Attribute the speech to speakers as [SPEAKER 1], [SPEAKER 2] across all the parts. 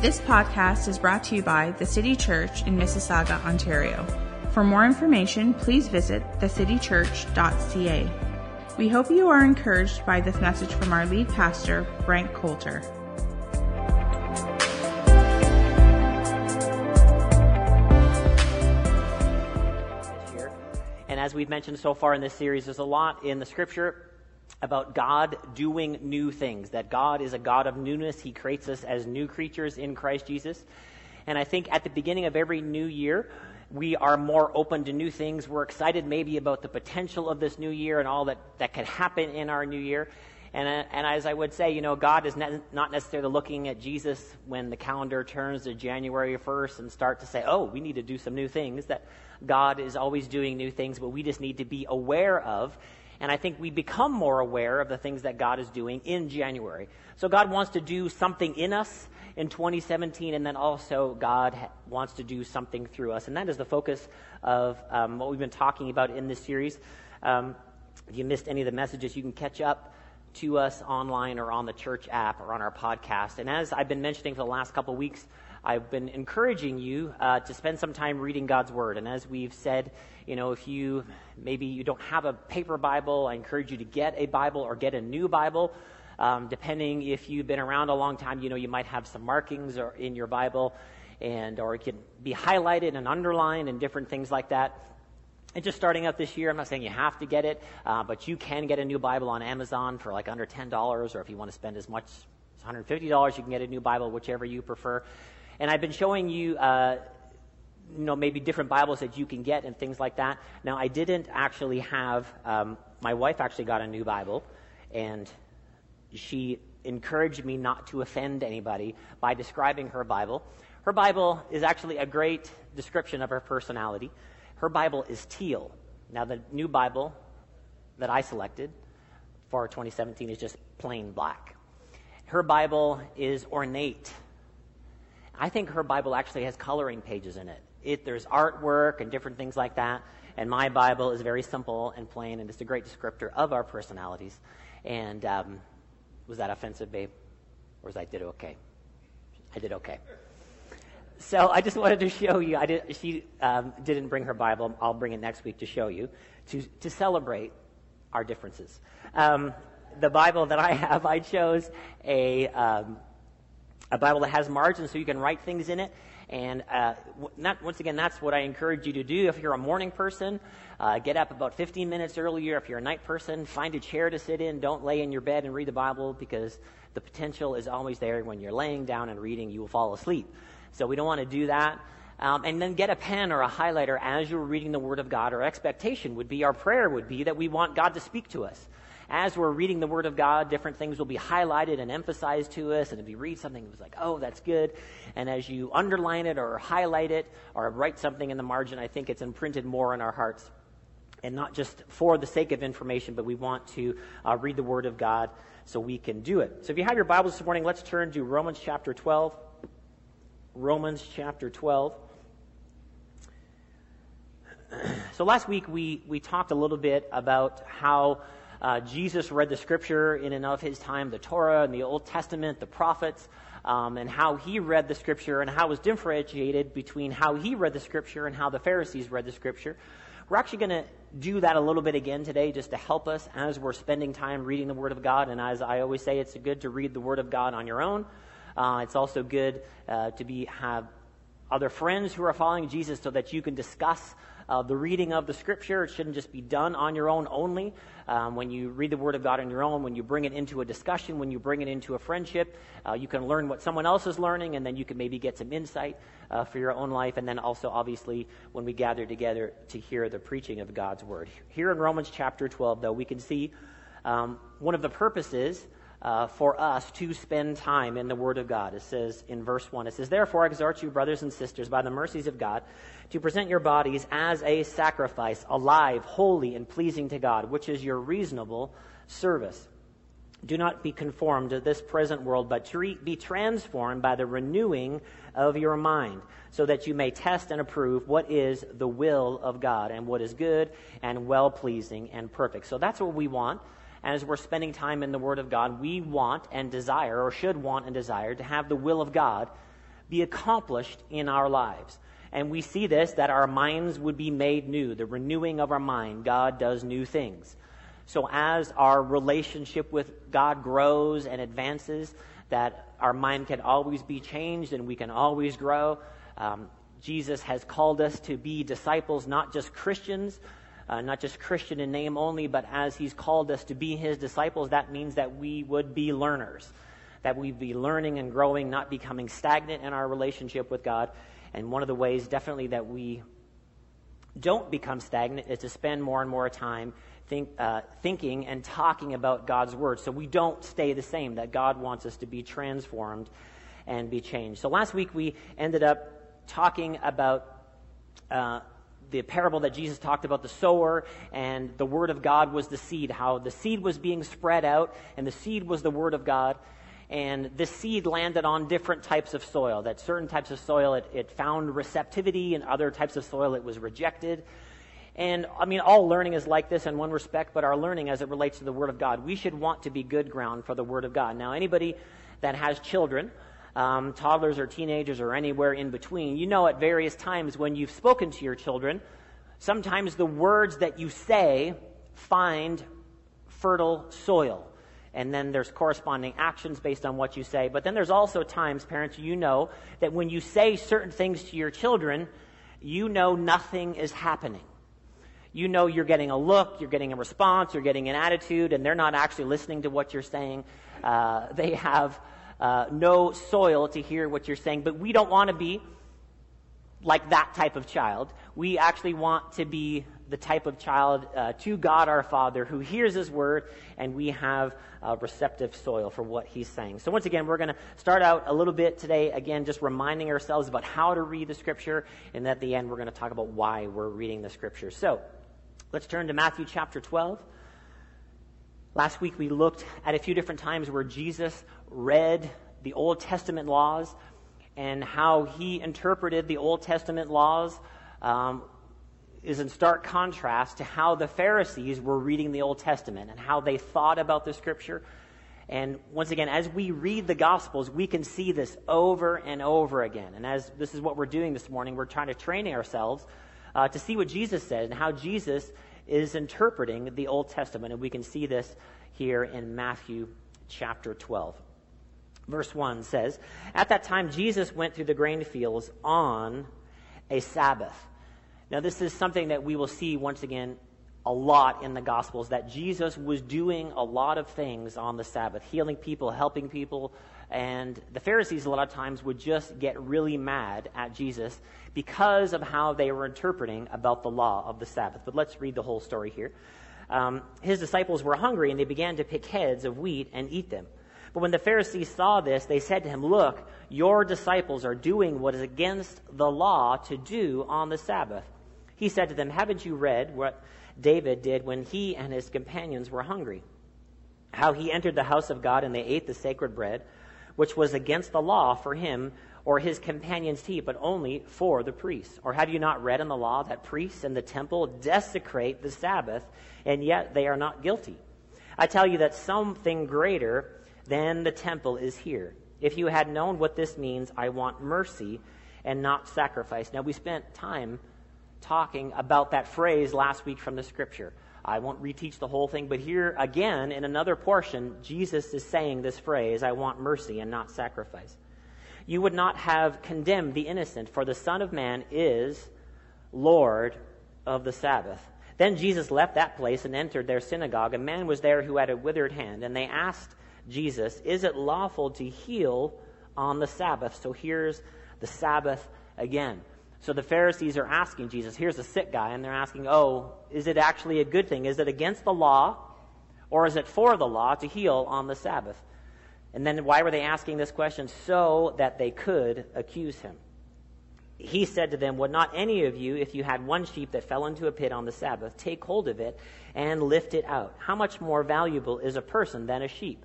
[SPEAKER 1] This podcast is brought to you by the City Church in Mississauga, Ontario. For more information, please visit thecitychurch.ca. We hope you are encouraged by this message from our lead pastor, Frank Coulter.
[SPEAKER 2] And as we've mentioned so far in this series, there's a lot in the scripture about God doing new things, that God is a God of newness. He creates us as new creatures in Christ Jesus. And I think at the beginning of every new year, we are more open to new things. We're excited maybe about the potential of this new year and all that, that could happen in our new year. And, uh, and as I would say, you know, God is ne- not necessarily looking at Jesus when the calendar turns to January 1st and start to say, oh, we need to do some new things. That God is always doing new things, but we just need to be aware of and I think we become more aware of the things that God is doing in January. So God wants to do something in us in 2017, and then also God wants to do something through us. And that is the focus of um, what we've been talking about in this series. Um, if you missed any of the messages, you can catch up to us online or on the church app or on our podcast. And as I've been mentioning for the last couple of weeks, I've been encouraging you uh, to spend some time reading God's Word. And as we've said, you know, if you maybe you don't have a paper Bible, I encourage you to get a Bible or get a new Bible. Um, depending if you've been around a long time, you know, you might have some markings or in your Bible, and or it can be highlighted and underlined and different things like that. And just starting out this year, I'm not saying you have to get it, uh, but you can get a new Bible on Amazon for like under $10, or if you want to spend as much as $150, you can get a new Bible, whichever you prefer. And I've been showing you, uh, you know, maybe different Bibles that you can get and things like that. Now, I didn't actually have, um, my wife actually got a new Bible, and she encouraged me not to offend anybody by describing her Bible. Her Bible is actually a great description of her personality. Her Bible is teal. Now, the new Bible that I selected for 2017 is just plain black. Her Bible is ornate. I think her Bible actually has coloring pages in it. it. There's artwork and different things like that. And my Bible is very simple and plain, and it's a great descriptor of our personalities. And um, was that offensive, babe? Or was I did okay? I did okay. So I just wanted to show you. I did, she um, didn't bring her Bible. I'll bring it next week to show you to to celebrate our differences. Um, the Bible that I have, I chose a um, a Bible that has margins so you can write things in it. And uh, not, once again, that's what I encourage you to do. If you're a morning person, uh, get up about 15 minutes earlier. If you're a night person, find a chair to sit in. Don't lay in your bed and read the Bible because the potential is always there. When you're laying down and reading, you will fall asleep. So we don't want to do that. Um, and then get a pen or a highlighter as you're reading the Word of God. Our expectation would be, our prayer would be that we want God to speak to us as we're reading the Word of God, different things will be highlighted and emphasized to us. And if you read something, it was like, oh, that's good. And as you underline it or highlight it or write something in the margin, I think it's imprinted more in our hearts. And not just for the sake of information, but we want to uh, read the Word of God so we can do it. So if you have your Bibles this morning, let's turn to Romans chapter 12. Romans chapter 12. So last week we, we talked a little bit about how uh, Jesus read the scripture in and of his time, the Torah and the Old Testament, the prophets, um, and how he read the scripture and how was differentiated between how he read the scripture and how the Pharisees read the scripture. We're actually going to do that a little bit again today just to help us as we're spending time reading the Word of God. And as I always say, it's good to read the Word of God on your own. Uh, it's also good uh, to be have other friends who are following Jesus so that you can discuss uh, the reading of the scripture. It shouldn't just be done on your own only. Um, when you read the Word of God on your own, when you bring it into a discussion, when you bring it into a friendship, uh, you can learn what someone else is learning, and then you can maybe get some insight uh, for your own life. And then also, obviously, when we gather together to hear the preaching of God's Word. Here in Romans chapter 12, though, we can see um, one of the purposes uh, for us to spend time in the Word of God. It says in verse 1, it says, Therefore, I exhort you, brothers and sisters, by the mercies of God, to present your bodies as a sacrifice, alive, holy, and pleasing to God, which is your reasonable service. Do not be conformed to this present world, but be transformed by the renewing of your mind, so that you may test and approve what is the will of God and what is good and well pleasing and perfect. So that's what we want as we're spending time in the Word of God, we want and desire, or should want and desire, to have the will of God be accomplished in our lives. And we see this that our minds would be made new, the renewing of our mind. God does new things. So as our relationship with God grows and advances, that our mind can always be changed and we can always grow. Um, Jesus has called us to be disciples, not just Christians, uh, not just Christian in name only, but as He's called us to be His disciples, that means that we would be learners, that we'd be learning and growing, not becoming stagnant in our relationship with God. And one of the ways, definitely, that we don't become stagnant is to spend more and more time think, uh, thinking and talking about God's Word. So we don't stay the same, that God wants us to be transformed and be changed. So last week we ended up talking about. Uh, the parable that Jesus talked about the sower and the word of God was the seed, how the seed was being spread out and the seed was the word of God. And this seed landed on different types of soil. That certain types of soil it, it found receptivity, and other types of soil it was rejected. And I mean, all learning is like this in one respect, but our learning as it relates to the Word of God, we should want to be good ground for the Word of God. Now, anybody that has children, um, toddlers or teenagers or anywhere in between, you know at various times when you've spoken to your children, sometimes the words that you say find fertile soil. And then there's corresponding actions based on what you say. But then there's also times, parents, you know that when you say certain things to your children, you know nothing is happening you know you're getting a look, you're getting a response, you're getting an attitude, and they're not actually listening to what you're saying. Uh, they have uh, no soil to hear what you're saying, but we don't want to be like that type of child. We actually want to be the type of child uh, to God our Father who hears His word, and we have receptive soil for what He's saying. So, once again, we're going to start out a little bit today, again, just reminding ourselves about how to read the Scripture, and at the end, we're going to talk about why we're reading the Scripture. So, Let's turn to Matthew chapter 12. Last week we looked at a few different times where Jesus read the Old Testament laws and how he interpreted the Old Testament laws um, is in stark contrast to how the Pharisees were reading the Old Testament and how they thought about the Scripture. And once again, as we read the Gospels, we can see this over and over again. And as this is what we're doing this morning, we're trying to train ourselves uh, to see what Jesus said and how Jesus is interpreting the Old Testament. And we can see this here in Matthew chapter 12. Verse 1 says, At that time, Jesus went through the grain fields on a Sabbath. Now, this is something that we will see once again a lot in the Gospels that Jesus was doing a lot of things on the Sabbath, healing people, helping people, and the Pharisees, a lot of times, would just get really mad at Jesus because of how they were interpreting about the law of the Sabbath. But let's read the whole story here. Um, his disciples were hungry, and they began to pick heads of wheat and eat them. But when the Pharisees saw this, they said to him, Look, your disciples are doing what is against the law to do on the Sabbath. He said to them, Haven't you read what David did when he and his companions were hungry? How he entered the house of God and they ate the sacred bread which was against the law for him or his companions to eat, but only for the priests? Or have you not read in the law that priests in the temple desecrate the Sabbath, and yet they are not guilty? I tell you that something greater than the temple is here. If you had known what this means, I want mercy and not sacrifice. Now, we spent time talking about that phrase last week from the scripture. I won't reteach the whole thing, but here again, in another portion, Jesus is saying this phrase I want mercy and not sacrifice. You would not have condemned the innocent, for the Son of Man is Lord of the Sabbath. Then Jesus left that place and entered their synagogue. A man was there who had a withered hand, and they asked Jesus, Is it lawful to heal on the Sabbath? So here's the Sabbath again. So the Pharisees are asking Jesus, here's a sick guy, and they're asking, oh, is it actually a good thing? Is it against the law, or is it for the law to heal on the Sabbath? And then why were they asking this question? So that they could accuse him. He said to them, Would not any of you, if you had one sheep that fell into a pit on the Sabbath, take hold of it and lift it out? How much more valuable is a person than a sheep?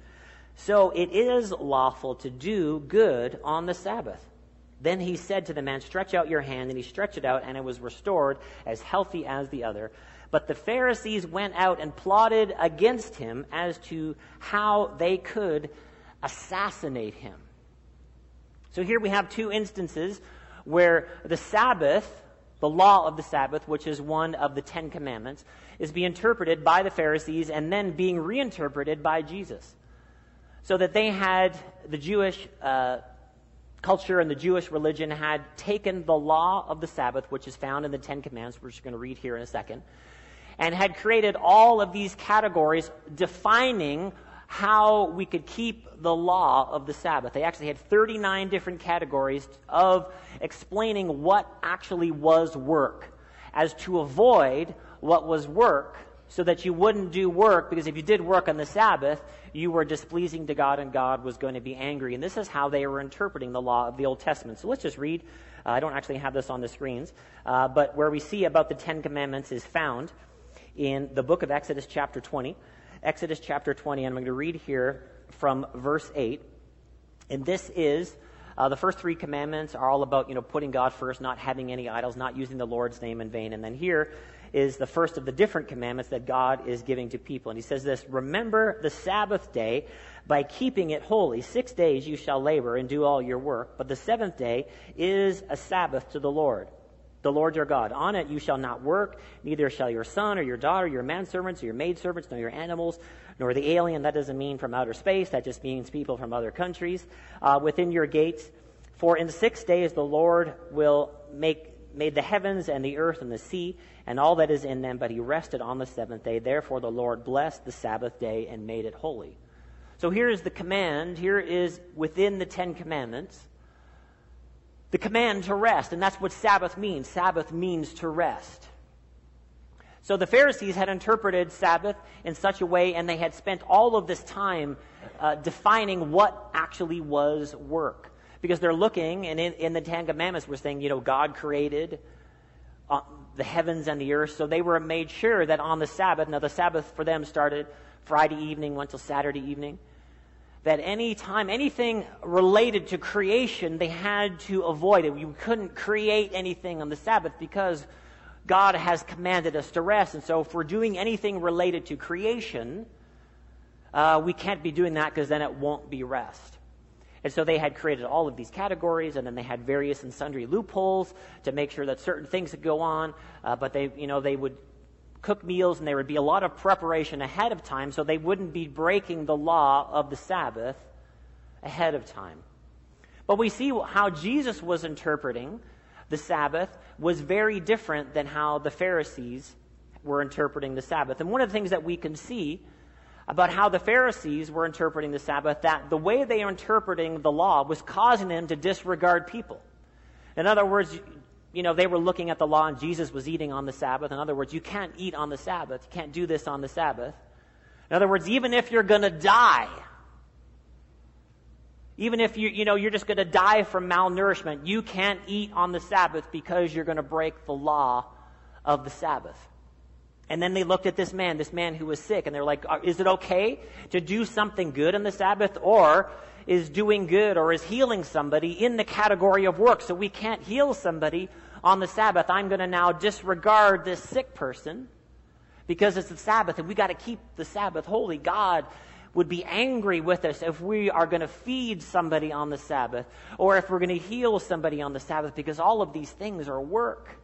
[SPEAKER 2] So it is lawful to do good on the Sabbath. Then he said to the man, Stretch out your hand. And he stretched it out, and it was restored as healthy as the other. But the Pharisees went out and plotted against him as to how they could assassinate him. So here we have two instances where the Sabbath, the law of the Sabbath, which is one of the Ten Commandments, is being interpreted by the Pharisees and then being reinterpreted by Jesus. So that they had, the Jewish uh, culture and the Jewish religion had taken the law of the Sabbath, which is found in the Ten Commandments, which we're going to read here in a second, and had created all of these categories defining how we could keep the law of the Sabbath. They actually had 39 different categories of explaining what actually was work, as to avoid what was work, so that you wouldn't do work, because if you did work on the Sabbath, you were displeasing to God and God was going to be angry. And this is how they were interpreting the law of the Old Testament. So let's just read. Uh, I don't actually have this on the screens, uh, but where we see about the Ten Commandments is found in the book of Exodus, chapter 20. Exodus chapter 20, and I'm going to read here from verse 8. And this is uh, the first three commandments are all about, you know, putting God first, not having any idols, not using the Lord's name in vain. And then here is the first of the different commandments that God is giving to people. And he says this, remember the Sabbath day by keeping it holy. Six days you shall labor and do all your work, but the seventh day is a Sabbath to the Lord the Lord your God. On it you shall not work, neither shall your son or your daughter, your manservants or your maidservants, nor your animals, nor the alien. That doesn't mean from outer space, that just means people from other countries uh, within your gates. For in six days the Lord will make made the heavens and the earth and the sea and all that is in them, but he rested on the seventh day. Therefore the Lord blessed the Sabbath day and made it holy. So here is the command. Here is within the Ten Commandments the command to rest, and that's what Sabbath means. Sabbath means to rest. So the Pharisees had interpreted Sabbath in such a way, and they had spent all of this time uh, defining what actually was work. Because they're looking, and in, in the Ten Commandments, we're saying, you know, God created uh, the heavens and the earth, so they were made sure that on the Sabbath, now the Sabbath for them started Friday evening, went till Saturday evening that any time, anything related to creation, they had to avoid it. You couldn't create anything on the Sabbath because God has commanded us to rest. And so if we're doing anything related to creation, uh, we can't be doing that because then it won't be rest. And so they had created all of these categories, and then they had various and sundry loopholes to make sure that certain things could go on. Uh, but they, you know, they would cook meals and there would be a lot of preparation ahead of time so they wouldn't be breaking the law of the Sabbath ahead of time. But we see how Jesus was interpreting the Sabbath was very different than how the Pharisees were interpreting the Sabbath. And one of the things that we can see about how the Pharisees were interpreting the Sabbath, that the way they were interpreting the law was causing them to disregard people. In other words, you know, they were looking at the law and Jesus was eating on the Sabbath. In other words, you can't eat on the Sabbath. You can't do this on the Sabbath. In other words, even if you're going to die, even if you, you know, you're just going to die from malnourishment, you can't eat on the Sabbath because you're going to break the law of the Sabbath. And then they looked at this man, this man who was sick, and they're like, uh, is it okay to do something good on the Sabbath? Or is doing good or is healing somebody in the category of work? So we can't heal somebody on the Sabbath, I'm going to now disregard this sick person because it's the Sabbath and we got to keep the Sabbath holy. God would be angry with us if we are going to feed somebody on the Sabbath or if we're going to heal somebody on the Sabbath because all of these things are work.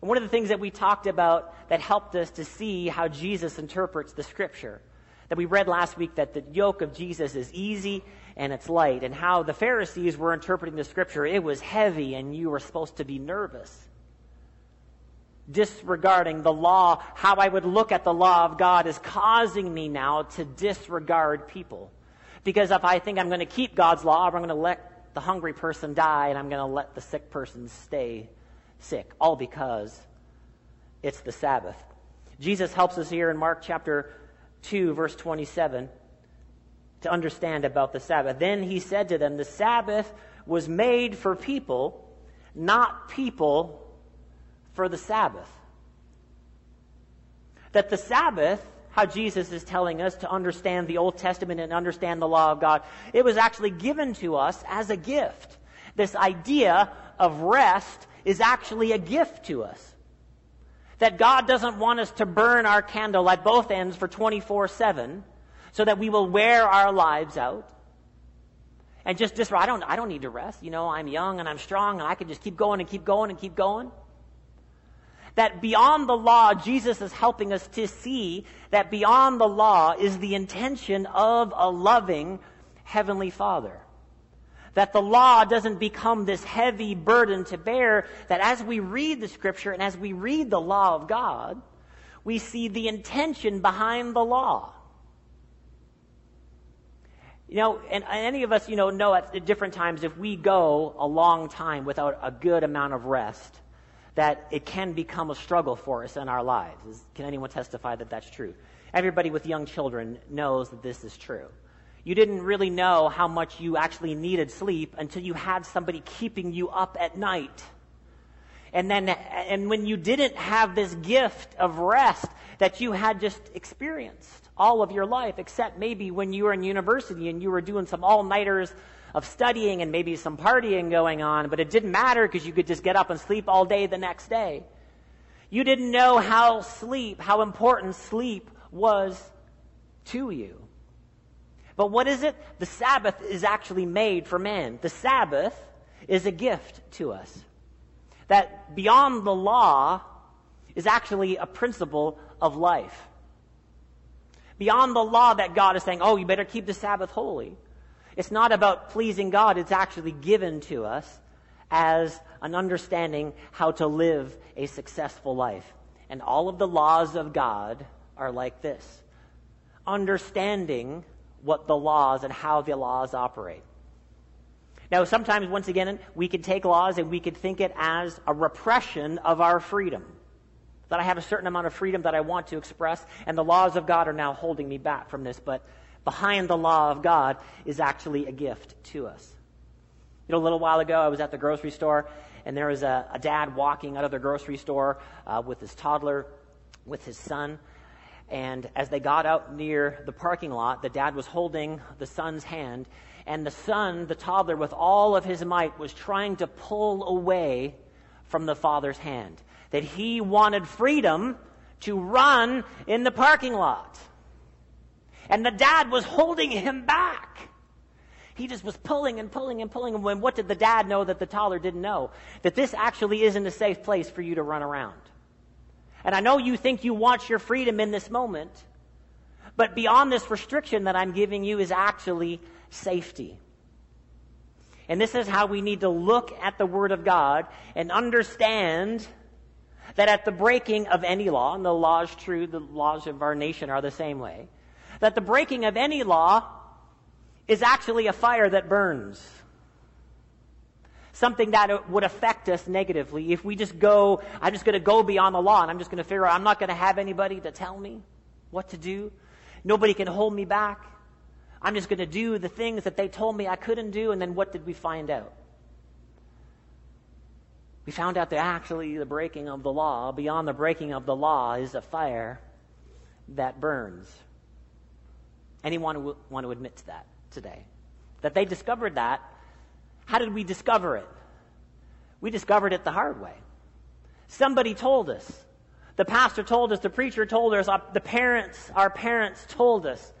[SPEAKER 2] And one of the things that we talked about that helped us to see how Jesus interprets the scripture that we read last week that the yoke of Jesus is easy and it's light, and how the Pharisees were interpreting the scripture. It was heavy, and you were supposed to be nervous. Disregarding the law, how I would look at the law of God is causing me now to disregard people. Because if I think I'm going to keep God's law, I'm going to let the hungry person die, and I'm going to let the sick person stay sick, all because it's the Sabbath. Jesus helps us here in Mark chapter 2, verse 27, to understand about the Sabbath. Then he said to them, The Sabbath was made for people, not people for the Sabbath. That the Sabbath, how Jesus is telling us to understand the Old Testament and understand the law of God, it was actually given to us as a gift. This idea of rest is actually a gift to us. That God doesn't want us to burn our candle at both ends for 24 7 so that we will wear our lives out. and just, just, I don't, I don't need to rest. You know, I'm young and I'm strong and I can just keep going and keep going and keep going. That beyond the law, Jesus is helping us to see that beyond the law is the intention of a loving Heavenly Father. That the law doesn't become this heavy burden to bear, that as we read the scripture and as we read the law of God, we see the intention behind the law. You know, and any of us, you know, know at different times if we go a long time without a good amount of rest, that it can become a struggle for us in our lives. Can anyone testify that that's true? Everybody with young children knows that this is true. You didn't really know how much you actually needed sleep until you had somebody keeping you up at night. And then, and when you didn't have this gift of rest that you had just experienced all of your life, except maybe when you were in university and you were doing some all nighters of studying and maybe some partying going on, but it didn't matter because you could just get up and sleep all day the next day. You didn't know how sleep, how important sleep was to you. But what is it? The Sabbath is actually made for man. The Sabbath is a gift to us. That beyond the law is actually a principle of life. Beyond the law that God is saying, oh, you better keep the Sabbath holy. It's not about pleasing God, it's actually given to us as an understanding how to live a successful life. And all of the laws of God are like this understanding what the laws and how the laws operate. Now, sometimes, once again, we could take laws and we could think it as a repression of our freedom. That I have a certain amount of freedom that I want to express, and the laws of God are now holding me back from this. But behind the law of God is actually a gift to us. You know, a little while ago, I was at the grocery store, and there was a, a dad walking out of the grocery store uh, with his toddler, with his son. And as they got out near the parking lot, the dad was holding the son's hand, and the son, the toddler, with all of his might, was trying to pull away from the father's hand. That he wanted freedom to run in the parking lot. And the dad was holding him back. He just was pulling and pulling and pulling. And what did the dad know that the toddler didn't know? That this actually isn't a safe place for you to run around. And I know you think you want your freedom in this moment, but beyond this restriction that I'm giving you is actually safety. And this is how we need to look at the Word of God and understand that at the breaking of any law, and the law is true, the laws of our nation are the same way, that the breaking of any law is actually a fire that burns. Something that would affect us negatively if we just go, I'm just going to go beyond the law and I'm just going to figure out, I'm not going to have anybody to tell me what to do. Nobody can hold me back. I'm just going to do the things that they told me I couldn't do. And then what did we find out? We found out that actually the breaking of the law, beyond the breaking of the law, is a fire that burns. Anyone want to admit to that today? That they discovered that. How did we discover it? We discovered it the hard way. Somebody told us. The pastor told us, the preacher told us, the parents, our parents told us,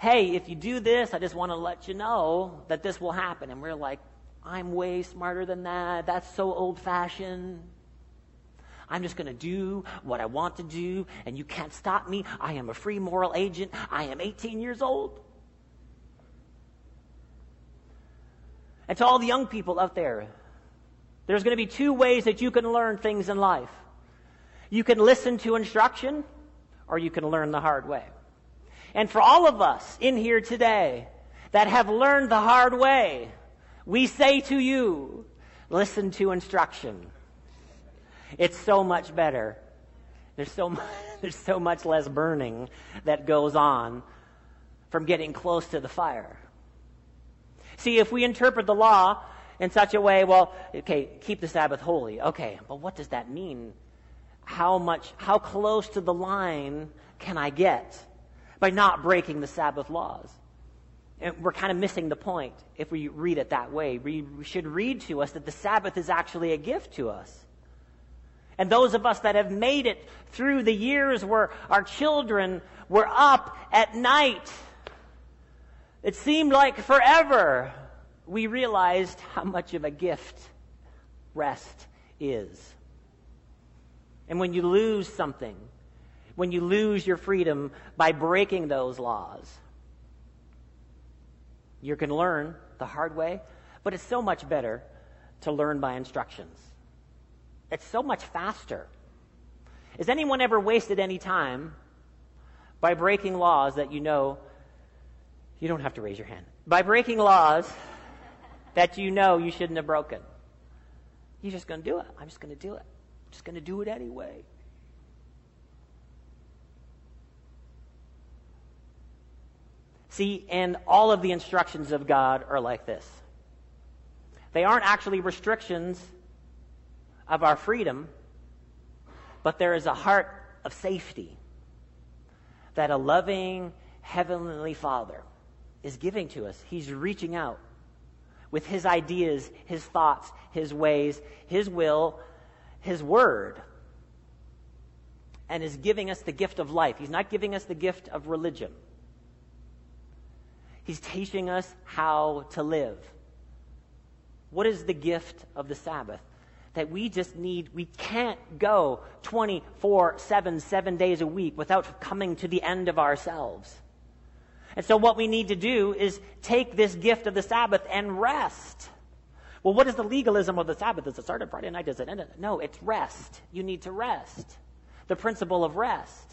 [SPEAKER 2] hey, if you do this, I just want to let you know that this will happen. And we're like, I'm way smarter than that. That's so old fashioned. I'm just going to do what I want to do, and you can't stop me. I am a free moral agent. I am 18 years old. And to all the young people out there, there's going to be two ways that you can learn things in life. You can listen to instruction, or you can learn the hard way. And for all of us in here today that have learned the hard way, we say to you, listen to instruction. It's so much better. There's so, much, there's so much less burning that goes on from getting close to the fire. See, if we interpret the law in such a way, well, okay, keep the Sabbath holy. Okay, but what does that mean? How much, how close to the line can I get by not breaking the Sabbath laws? And we're kind of missing the point if we read it that way. We should read to us that the Sabbath is actually a gift to us. And those of us that have made it through the years where our children were up at night, it seemed like forever we realized how much of a gift rest is. And when you lose something, when you lose your freedom by breaking those laws, you can learn the hard way, but it's so much better to learn by instructions. It's so much faster. Has anyone ever wasted any time by breaking laws that you know you don't have to raise your hand. By breaking laws that you know you shouldn't have broken. You're just going to do it. I'm just going to do it. I'm just going to do it anyway. See, and all of the instructions of God are like this. They aren't actually restrictions of our freedom, but there is a heart of safety that a loving Heavenly Father is giving to us. He's reaching out with His ideas, His thoughts, His ways, His will, His word, and is giving us the gift of life. He's not giving us the gift of religion. He's teaching us how to live. What is the gift of the Sabbath? That we just need, we can't go 24 7, seven days a week without coming to the end of ourselves. And so what we need to do is take this gift of the Sabbath and rest. Well, what is the legalism of the Sabbath? Does it start on Friday night? Does it end? No, it's rest. You need to rest. The principle of rest.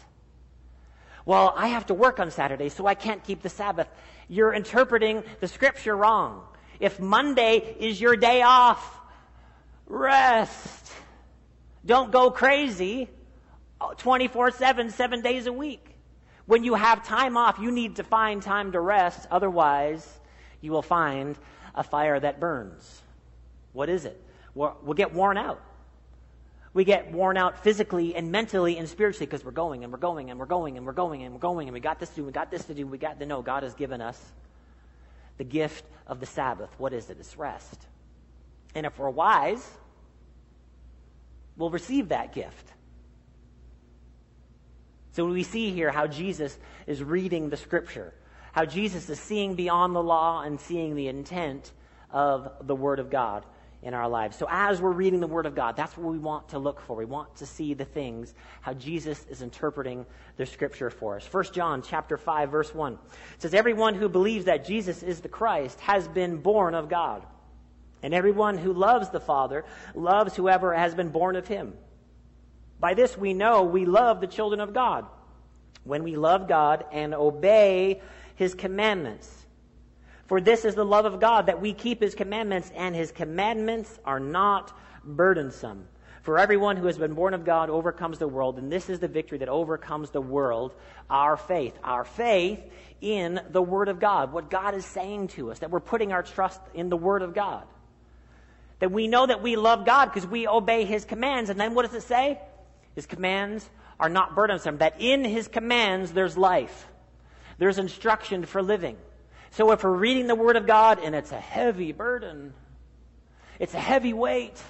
[SPEAKER 2] Well, I have to work on Saturday, so I can't keep the Sabbath. You're interpreting the scripture wrong. If Monday is your day off, rest. Don't go crazy 24 7, seven days a week. When you have time off, you need to find time to rest. Otherwise, you will find a fire that burns. What is it? We'll, we'll get worn out. We get worn out physically and mentally and spiritually because we're going and we're going and we're going and we're going and we're going and we got this to do, we got this to do, we got to know God has given us the gift of the Sabbath. What is it? It's rest. And if we're wise, we'll receive that gift. So we see here how Jesus is reading the scripture, how Jesus is seeing beyond the law and seeing the intent of the Word of God in our lives. So as we're reading the Word of God, that's what we want to look for. We want to see the things, how Jesus is interpreting the Scripture for us. 1 John chapter 5, verse 1 says, Everyone who believes that Jesus is the Christ has been born of God. And everyone who loves the Father loves whoever has been born of him. By this we know we love the children of God, when we love God and obey his commandments. For this is the love of God, that we keep his commandments, and his commandments are not burdensome. For everyone who has been born of God overcomes the world, and this is the victory that overcomes the world, our faith. Our faith in the Word of God, what God is saying to us, that we're putting our trust in the Word of God. That we know that we love God because we obey His commands, and then what does it say? His commands are not burdensome, that in His commands there's life. There's instruction for living. So if we're reading the Word of God and it's a heavy burden, it's a heavy weight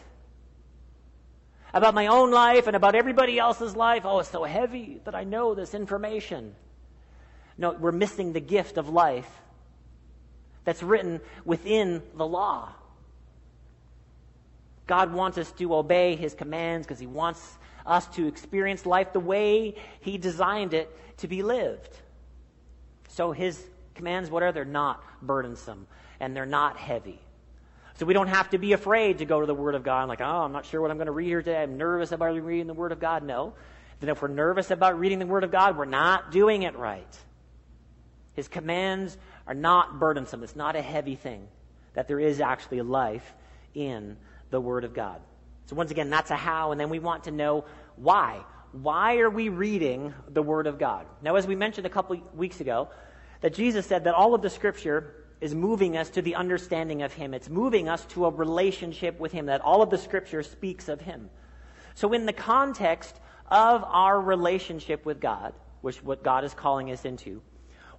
[SPEAKER 2] about my own life and about everybody else's life, oh, it's so heavy that I know this information. No, we're missing the gift of life that's written within the law. God wants us to obey His commands because He wants us to experience life the way He designed it to be lived. So His commands, what are they? They're not burdensome and they're not heavy. So we don't have to be afraid to go to the Word of God. I'm like, oh, I'm not sure what I'm going to read here today. I'm nervous about reading the Word of God. No. Then if we're nervous about reading the Word of God, we're not doing it right. His commands are not burdensome. It's not a heavy thing. That there is actually life in the Word of God. So once again, that's a how, and then we want to know why. Why are we reading the Word of God? Now, as we mentioned a couple weeks ago, that Jesus said that all of the Scripture is moving us to the understanding of Him. It's moving us to a relationship with Him, that all of the Scripture speaks of Him. So, in the context of our relationship with God, which what God is calling us into,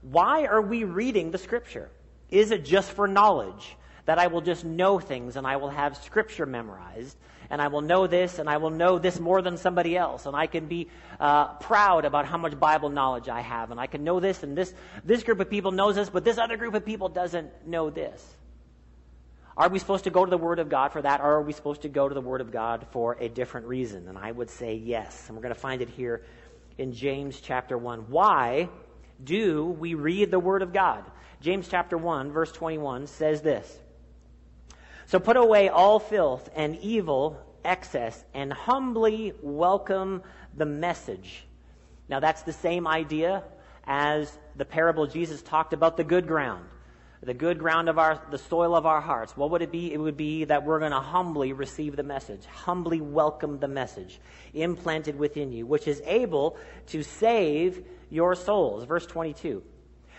[SPEAKER 2] why are we reading the Scripture? Is it just for knowledge? That I will just know things and I will have Scripture memorized? And I will know this, and I will know this more than somebody else, and I can be uh, proud about how much Bible knowledge I have, and I can know this, and this this group of people knows this, but this other group of people doesn't know this. Are we supposed to go to the Word of God for that, or are we supposed to go to the Word of God for a different reason? And I would say yes. And we're going to find it here in James chapter 1. Why do we read the Word of God? James chapter 1, verse 21 says this So put away all filth and evil excess and humbly welcome the message. Now, that's the same idea as the parable Jesus talked about the good ground the good ground of our, the soil of our hearts. What would it be? It would be that we're going to humbly receive the message, humbly welcome the message implanted within you, which is able to save your souls. Verse 22.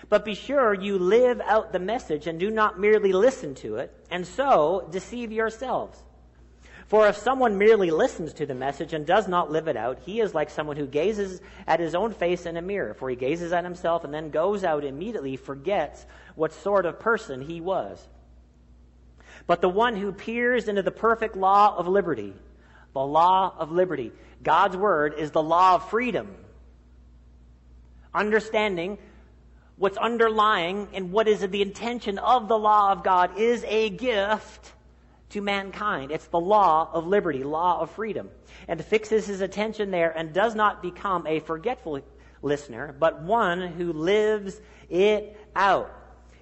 [SPEAKER 2] But be sure you live out the message and do not merely listen to it, and so deceive yourselves. For if someone merely listens to the message and does not live it out, he is like someone who gazes at his own face in a mirror. For he gazes at himself and then goes out immediately, forgets what sort of person he was. But the one who peers into the perfect law of liberty, the law of liberty, God's word is the law of freedom. Understanding what's underlying and what is the intention of the law of God is a gift to mankind. It's the law of liberty, law of freedom. And fixes his attention there and does not become a forgetful listener, but one who lives it out.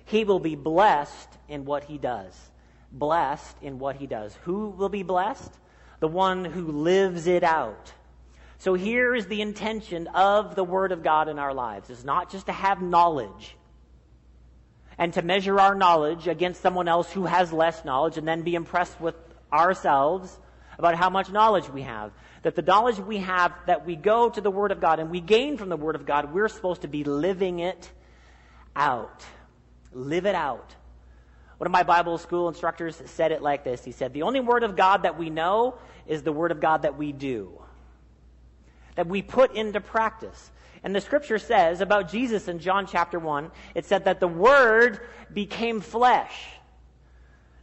[SPEAKER 2] He will be blessed in what he does. Blessed in what he does. Who will be blessed? The one who lives it out. So here is the intention of the Word of God in our lives. It's not just to have knowledge and to measure our knowledge against someone else who has less knowledge and then be impressed with ourselves about how much knowledge we have. That the knowledge we have, that we go to the Word of God and we gain from the Word of God, we're supposed to be living it out. Live it out. One of my Bible school instructors said it like this. He said, The only Word of God that we know is the Word of God that we do, that we put into practice. And the scripture says about Jesus in John chapter 1, it said that the Word became flesh.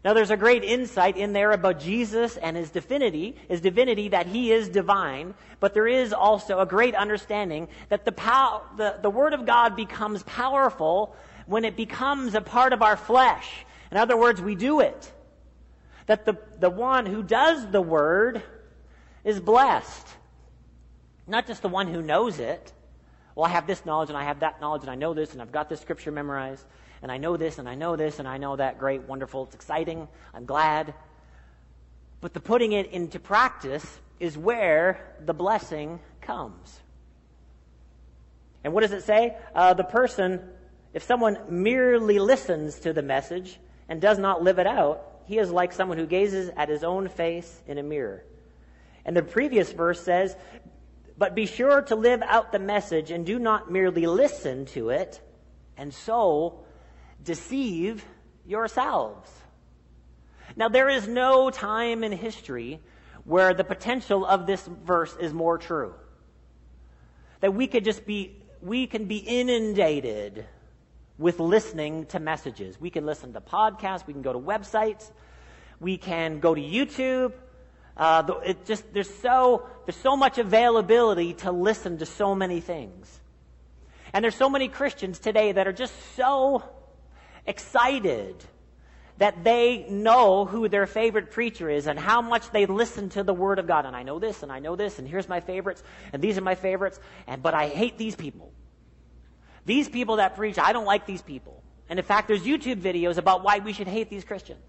[SPEAKER 2] Now there's a great insight in there about Jesus and his divinity, his divinity that he is divine, but there is also a great understanding that the, pow- the, the Word of God becomes powerful when it becomes a part of our flesh. In other words, we do it. That the, the one who does the Word is blessed. Not just the one who knows it, well, I have this knowledge and I have that knowledge and I know this and I've got this scripture memorized and I know this and I know this and I know that. Great, wonderful, it's exciting. I'm glad. But the putting it into practice is where the blessing comes. And what does it say? Uh, the person, if someone merely listens to the message and does not live it out, he is like someone who gazes at his own face in a mirror. And the previous verse says, but be sure to live out the message and do not merely listen to it and so deceive yourselves. Now, there is no time in history where the potential of this verse is more true. That we could just be, we can be inundated with listening to messages. We can listen to podcasts, we can go to websites, we can go to YouTube, uh, it just there's so there's so much availability to listen to so many things, and there's so many Christians today that are just so excited that they know who their favorite preacher is and how much they listen to the Word of God. And I know this, and I know this, and here's my favorites, and these are my favorites, and but I hate these people. These people that preach, I don't like these people. And in fact, there's YouTube videos about why we should hate these Christians.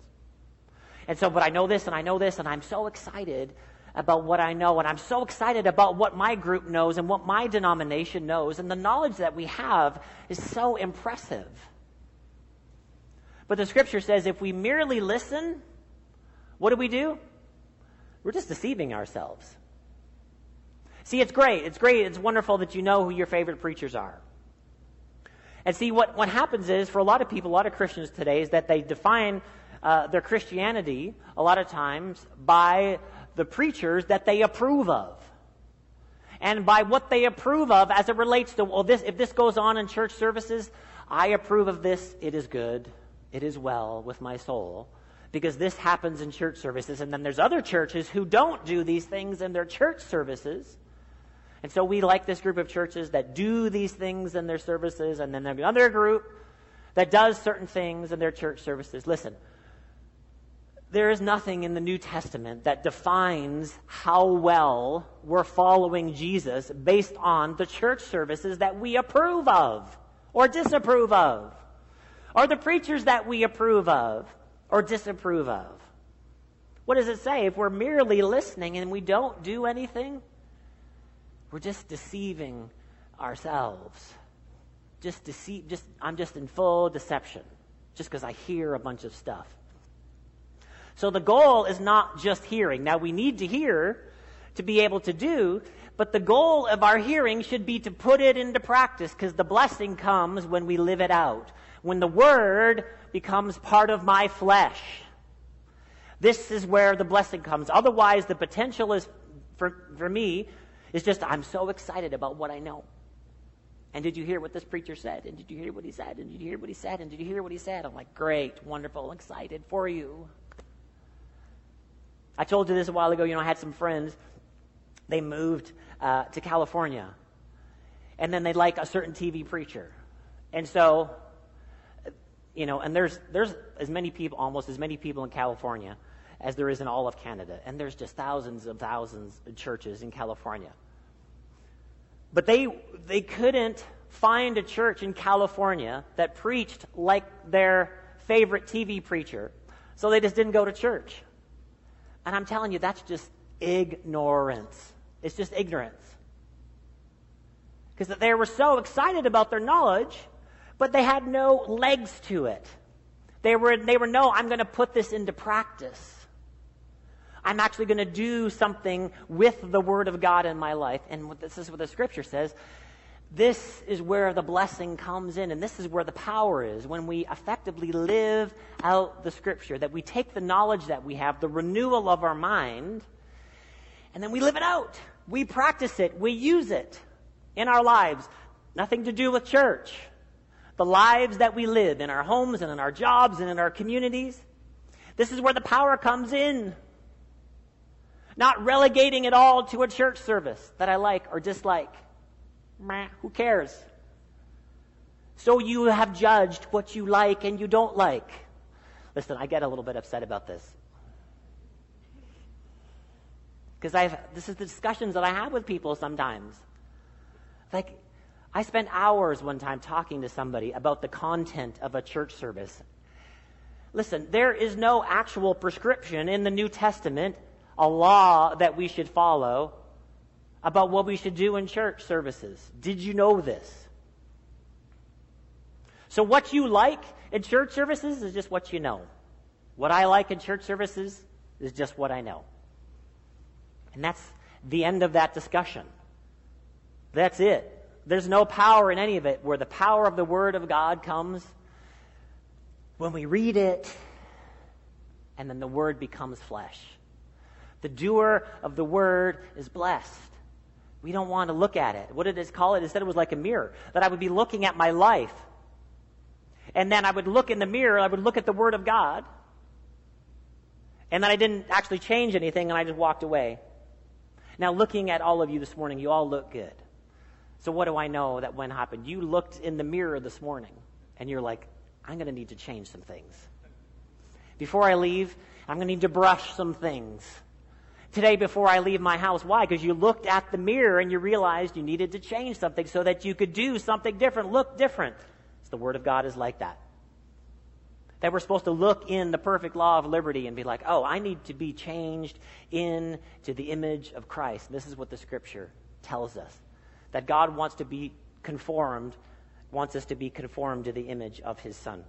[SPEAKER 2] And so, but I know this and I know this, and I'm so excited about what I know, and I'm so excited about what my group knows and what my denomination knows, and the knowledge that we have is so impressive. But the scripture says if we merely listen, what do we do? We're just deceiving ourselves. See, it's great. It's great. It's wonderful that you know who your favorite preachers are. And see, what, what happens is, for a lot of people, a lot of Christians today, is that they define uh, their Christianity a lot of times by the preachers that they approve of. And by what they approve of as it relates to, well, this, if this goes on in church services, I approve of this, it is good, it is well with my soul. Because this happens in church services, and then there's other churches who don't do these things in their church services. And so we like this group of churches that do these things in their services, and then there's another group that does certain things in their church services. Listen, there is nothing in the New Testament that defines how well we're following Jesus based on the church services that we approve of or disapprove of, or the preachers that we approve of or disapprove of. What does it say? If we're merely listening and we don't do anything, we're just deceiving ourselves. Just deceive, just, I'm just in full deception just because I hear a bunch of stuff. So the goal is not just hearing. Now we need to hear to be able to do, but the goal of our hearing should be to put it into practice because the blessing comes when we live it out. When the word becomes part of my flesh. This is where the blessing comes. Otherwise, the potential is, for, for me, is just, I'm so excited about what I know. And did you hear what this preacher said? And did you hear what he said? And did you hear what he said? And did you hear what he said? I'm like, great, wonderful, excited for you. I told you this a while ago. You know, I had some friends. They moved uh, to California, and then they like a certain TV preacher, and so, you know, and there's there's as many people, almost as many people in California as there is in all of Canada, and there's just thousands of thousands of churches in California. But they they couldn't find a church in California that preached like their favorite TV preacher, so they just didn't go to church. And I'm telling you, that's just ignorance. It's just ignorance. Because they were so excited about their knowledge, but they had no legs to it. They were, they were no, I'm going to put this into practice. I'm actually going to do something with the Word of God in my life. And this is what the Scripture says this is where the blessing comes in, and this is where the power is when we effectively live out the Scripture, that we take the knowledge that we have, the renewal of our mind, and then we live it out. We practice it, we use it in our lives. Nothing to do with church. The lives that we live in our homes and in our jobs and in our communities. This is where the power comes in. Not relegating it all to a church service that I like or dislike. Meh, who cares? So you have judged what you like and you don't like. Listen, I get a little bit upset about this. Because I've this is the discussions that I have with people sometimes. Like I spent hours one time talking to somebody about the content of a church service. Listen, there is no actual prescription in the New Testament, a law that we should follow about what we should do in church services. Did you know this? So, what you like in church services is just what you know. What I like in church services is just what I know. And that's the end of that discussion. That's it. There's no power in any of it. Where the power of the Word of God comes when we read it, and then the Word becomes flesh. The doer of the Word is blessed. We don't want to look at it. What did it call it? Instead, it was like a mirror. That I would be looking at my life. And then I would look in the mirror, I would look at the Word of God. And then I didn't actually change anything, and I just walked away. Now, looking at all of you this morning, you all look good. So, what do I know that when happened? You looked in the mirror this morning, and you're like, I'm going to need to change some things. Before I leave, I'm going to need to brush some things today before I leave my house. Why? Because you looked at the mirror and you realized you needed to change something so that you could do something different, look different. the Word of God is like that. That we're supposed to look in the perfect law of liberty and be like, oh, I need to be changed into the image of Christ. This is what the Scripture tells us. That God wants to be conformed, wants us to be conformed to the image of His Son.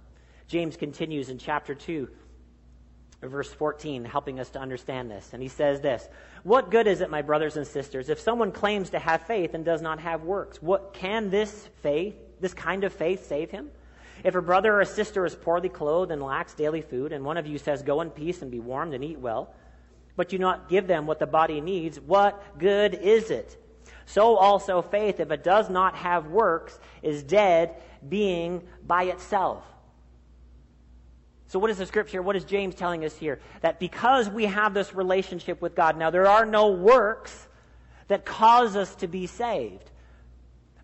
[SPEAKER 2] James continues in chapter 2 verse 14, helping us to understand this. And he says this What good is it, my brothers and sisters, if someone claims to have faith and does not have works? What can this faith, this kind of faith, save him? If a brother or a sister is poorly clothed and lacks daily food, and one of you says, Go in peace and be warmed and eat well, but you not give them what the body needs, what good is it? So also faith, if it does not have works, is dead, being by itself. So, what is the scripture? What is James telling us here? That because we have this relationship with God, now there are no works that cause us to be saved.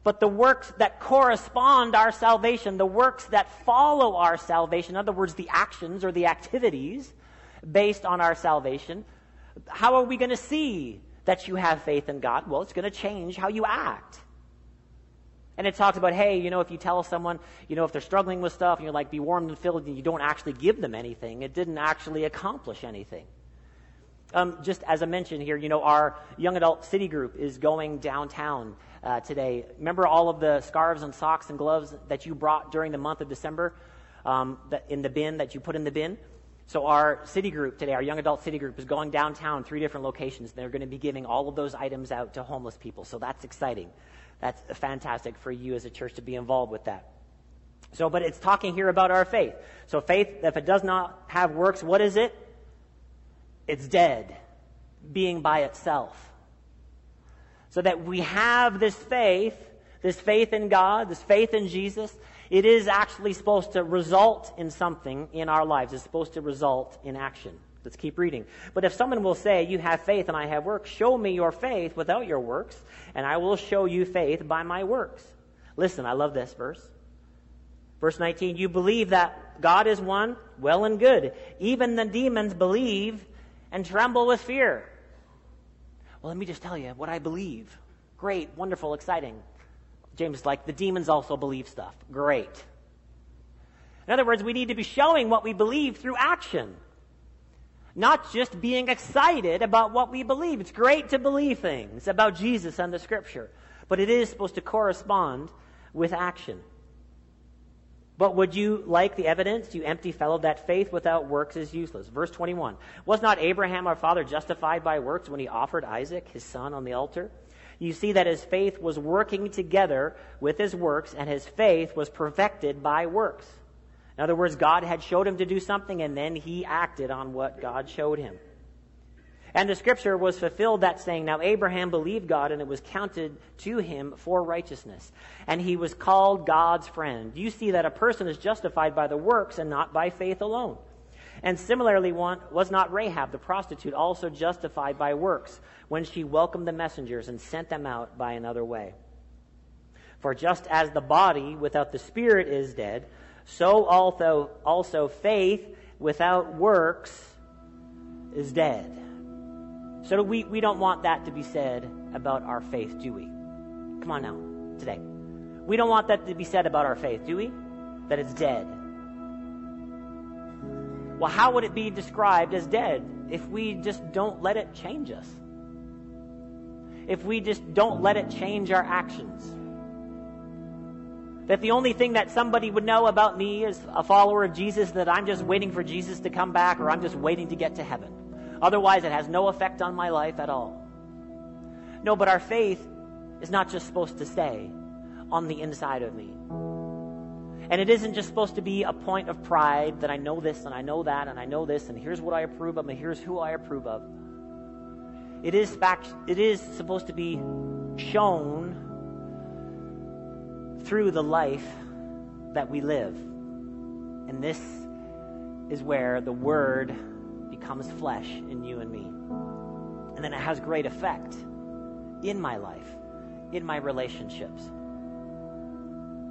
[SPEAKER 2] But the works that correspond our salvation, the works that follow our salvation, in other words, the actions or the activities based on our salvation. How are we going to see that you have faith in God? Well, it's going to change how you act. And it talks about, hey, you know, if you tell someone, you know, if they're struggling with stuff and you're like, be warmed and filled, and you don't actually give them anything, it didn't actually accomplish anything. Um, just as I mentioned here, you know, our young adult city group is going downtown uh, today. Remember all of the scarves and socks and gloves that you brought during the month of December um, in the bin that you put in the bin? So our city group today, our young adult city group, is going downtown, three different locations. They're going to be giving all of those items out to homeless people. So that's exciting. That's fantastic for you as a church to be involved with that. So, but it's talking here about our faith. So faith, if it does not have works, what is it? It's dead, being by itself. So that we have this faith, this faith in God, this faith in Jesus, it is actually supposed to result in something in our lives. It's supposed to result in action. Let's keep reading. But if someone will say, You have faith and I have works, show me your faith without your works, and I will show you faith by my works. Listen, I love this verse. Verse 19, you believe that God is one? Well and good. Even the demons believe and tremble with fear. Well, let me just tell you what I believe. Great, wonderful, exciting. James is like, the demons also believe stuff. Great. In other words, we need to be showing what we believe through action. Not just being excited about what we believe. It's great to believe things about Jesus and the scripture, but it is supposed to correspond with action. But would you like the evidence, you empty fellow, that faith without works is useless? Verse 21. Was not Abraham our father justified by works when he offered Isaac, his son, on the altar? You see that his faith was working together with his works, and his faith was perfected by works. In other words, God had showed him to do something, and then he acted on what God showed him. And the scripture was fulfilled that saying, Now Abraham believed God, and it was counted to him for righteousness. And he was called God's friend. You see that a person is justified by the works and not by faith alone. And similarly, was not Rahab the prostitute also justified by works when she welcomed the messengers and sent them out by another way? For just as the body without the spirit is dead, so also, also faith without works is dead. So we, we don't want that to be said about our faith, do we? Come on now, today. We don't want that to be said about our faith, do we? That it's dead. Well, how would it be described as dead if we just don't let it change us? If we just don't let it change our actions? That the only thing that somebody would know about me as a follower of Jesus that I'm just waiting for Jesus to come back or I'm just waiting to get to heaven. Otherwise, it has no effect on my life at all. No, but our faith is not just supposed to stay on the inside of me. And it isn't just supposed to be a point of pride that I know this and I know that and I know this and here's what I approve of and here's who I approve of. It is fact, it is supposed to be shown through the life that we live. And this is where the word becomes flesh in you and me. And then it has great effect in my life, in my relationships.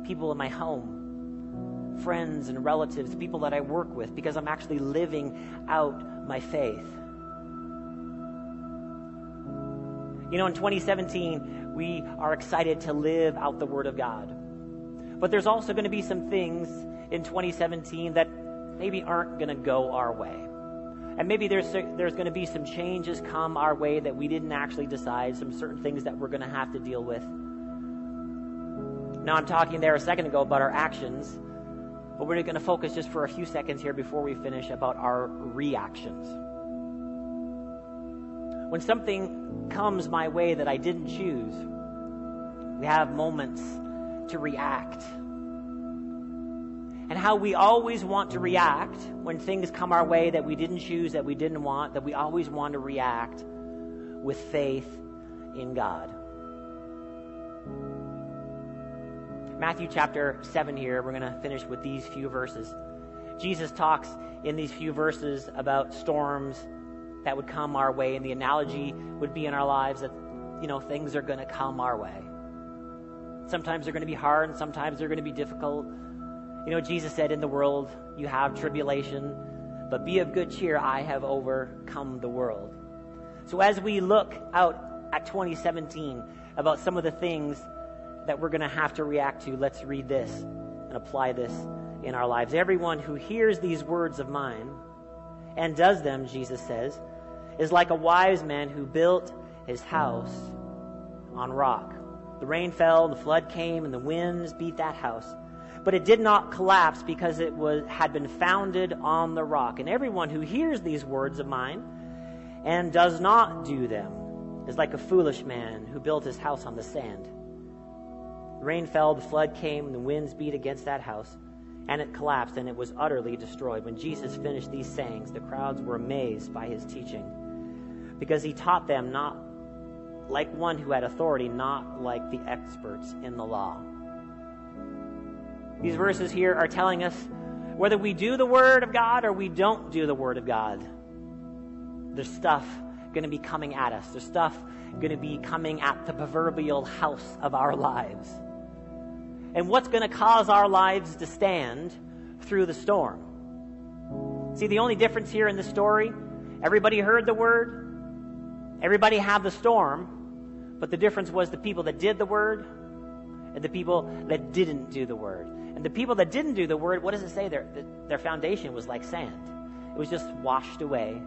[SPEAKER 2] People in my home, friends and relatives, people that I work with, because I'm actually living out my faith. You know, in 2017, we are excited to live out the Word of God. But there's also going to be some things in 2017 that maybe aren't going to go our way. And maybe there's, there's going to be some changes come our way that we didn't actually decide, some certain things that we're going to have to deal with. Now, I'm talking there a second ago about our actions, but we're going to focus just for a few seconds here before we finish about our reactions. When something comes my way that I didn't choose, we have moments to react and how we always want to react when things come our way that we didn't choose, that we didn't want, that we always want to react with faith in God. Matthew chapter 7 here, we're going to finish with these few verses. Jesus talks in these few verses about storms that would come our way, and the analogy would be in our lives that, you know, things are going to come our way. Sometimes they're going to be hard, and sometimes they're going to be difficult. You know, Jesus said, In the world you have tribulation, But be of good cheer, I have overcome the world. So as we look out at 2017 about some of the things that we're going to have to react to, let's read this and apply this in our lives. Everyone who hears these words of mine and does them, Jesus says, is like a wise man who built his house on rock. The rain fell, the flood came, and the winds beat that house. But it did not collapse because it was, had been founded on the rock. And everyone who hears these words of mine and does not do them is like a foolish man who built his house on the sand. The rain fell, the flood came, and the winds beat against that house, and it collapsed, and it was utterly destroyed. When Jesus finished these sayings, the crowds were amazed by his teaching, because he taught them not like one who had authority, not like the experts in the law. These verses here are telling us whether we do the Word of God or we don't do the Word of God, there's stuff going to be coming at us. There's stuff going to be coming at the proverbial house of our lives. And what's going to cause our lives to stand through the storm? See, the only difference here in the story, everybody heard the word, everybody had the storm, but the difference was the people that did the word and the people that didn't do the word. And the people that didn't do the word, what does it say? Their, their foundation was like sand, it was just washed away.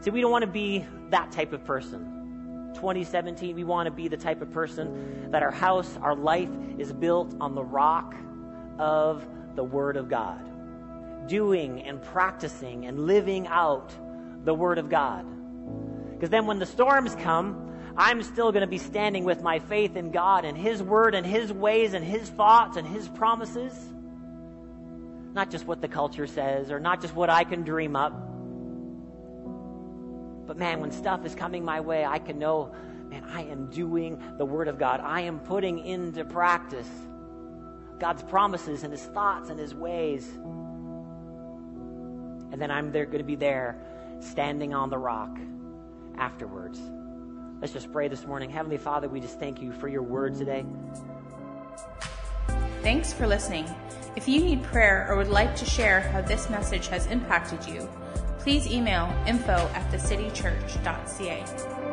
[SPEAKER 2] See, we don't want to be that type of person. 2017, we want to be the type of person that our house, our life is built on the rock of the Word of God. Doing and practicing and living out the Word of God. Because then when the storms come, I'm still going to be standing with my faith in God and His Word and His ways and His thoughts and His promises. Not just what the culture says or not just what I can dream up. But man, when stuff is coming my way, I can know, man, I am doing the Word of God. I am putting into practice God's promises and His thoughts and His ways. And then I'm there going to be there standing on the rock afterwards. Let's just pray this morning. Heavenly Father, we just thank you for your word today.
[SPEAKER 1] Thanks for listening. If you need prayer or would like to share how this message has impacted you, please email info at thecitychurch.ca.